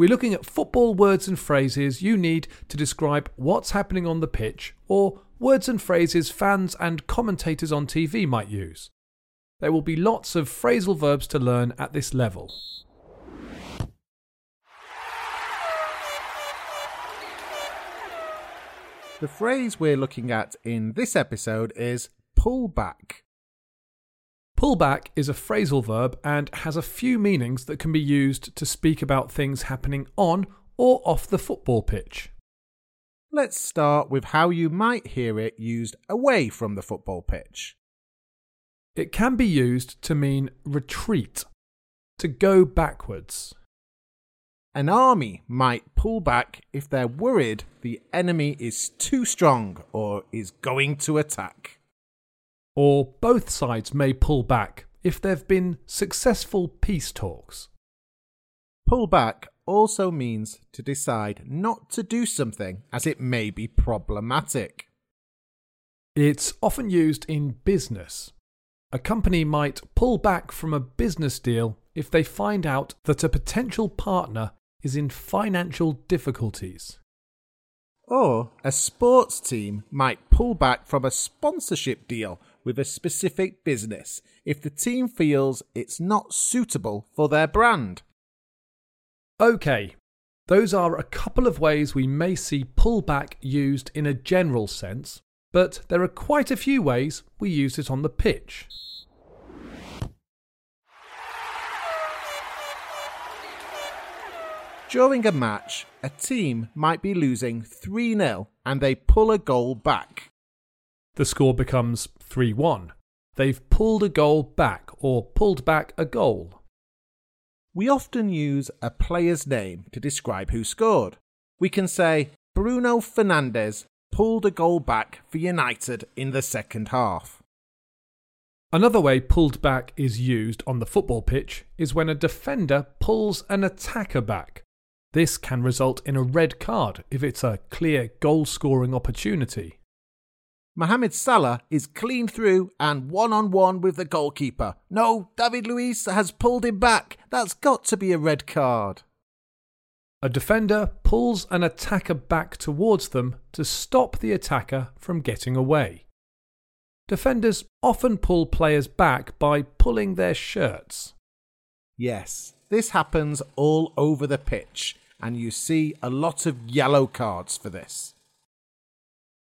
we're looking at football words and phrases you need to describe what's happening on the pitch, or words and phrases fans and commentators on TV might use. There will be lots of phrasal verbs to learn at this level. The phrase we're looking at in this episode is pull back. Pull back is a phrasal verb and has a few meanings that can be used to speak about things happening on or off the football pitch. Let's start with how you might hear it used away from the football pitch. It can be used to mean retreat, to go backwards. An army might pull back if they're worried the enemy is too strong or is going to attack or both sides may pull back if there have been successful peace talks. Pull back also means to decide not to do something as it may be problematic. It's often used in business. A company might pull back from a business deal if they find out that a potential partner is in financial difficulties. Or a sports team might pull back from a sponsorship deal with a specific business if the team feels it's not suitable for their brand. Okay, those are a couple of ways we may see pullback used in a general sense, but there are quite a few ways we use it on the pitch. During a match, a team might be losing 3 0 and they pull a goal back. The score becomes 3 1. They've pulled a goal back or pulled back a goal. We often use a player's name to describe who scored. We can say Bruno Fernandes pulled a goal back for United in the second half. Another way pulled back is used on the football pitch is when a defender pulls an attacker back. This can result in a red card if it's a clear goal scoring opportunity. Mohamed Salah is clean through and one on one with the goalkeeper. No, David Luiz has pulled him back. That's got to be a red card. A defender pulls an attacker back towards them to stop the attacker from getting away. Defenders often pull players back by pulling their shirts. Yes, this happens all over the pitch, and you see a lot of yellow cards for this.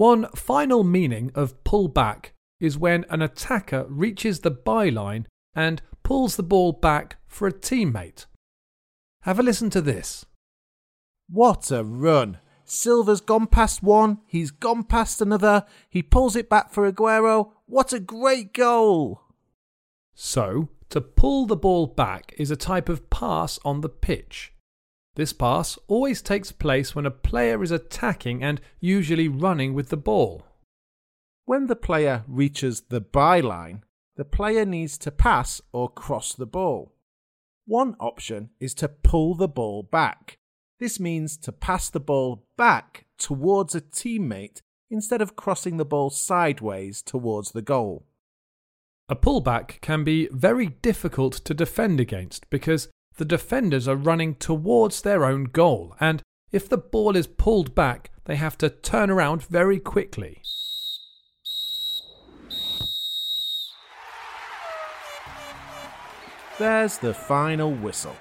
One final meaning of pull back is when an attacker reaches the byline and pulls the ball back for a teammate. Have a listen to this. What a run! Silva's gone past one, he's gone past another, he pulls it back for Aguero. What a great goal! So, to pull the ball back is a type of pass on the pitch. This pass always takes place when a player is attacking and usually running with the ball. When the player reaches the byline, the player needs to pass or cross the ball. One option is to pull the ball back. This means to pass the ball back towards a teammate instead of crossing the ball sideways towards the goal. A pullback can be very difficult to defend against because the defenders are running towards their own goal, and if the ball is pulled back, they have to turn around very quickly. There's the final whistle.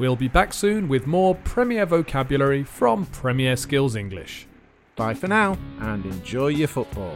We'll be back soon with more Premier vocabulary from Premier Skills English. Bye for now and enjoy your football.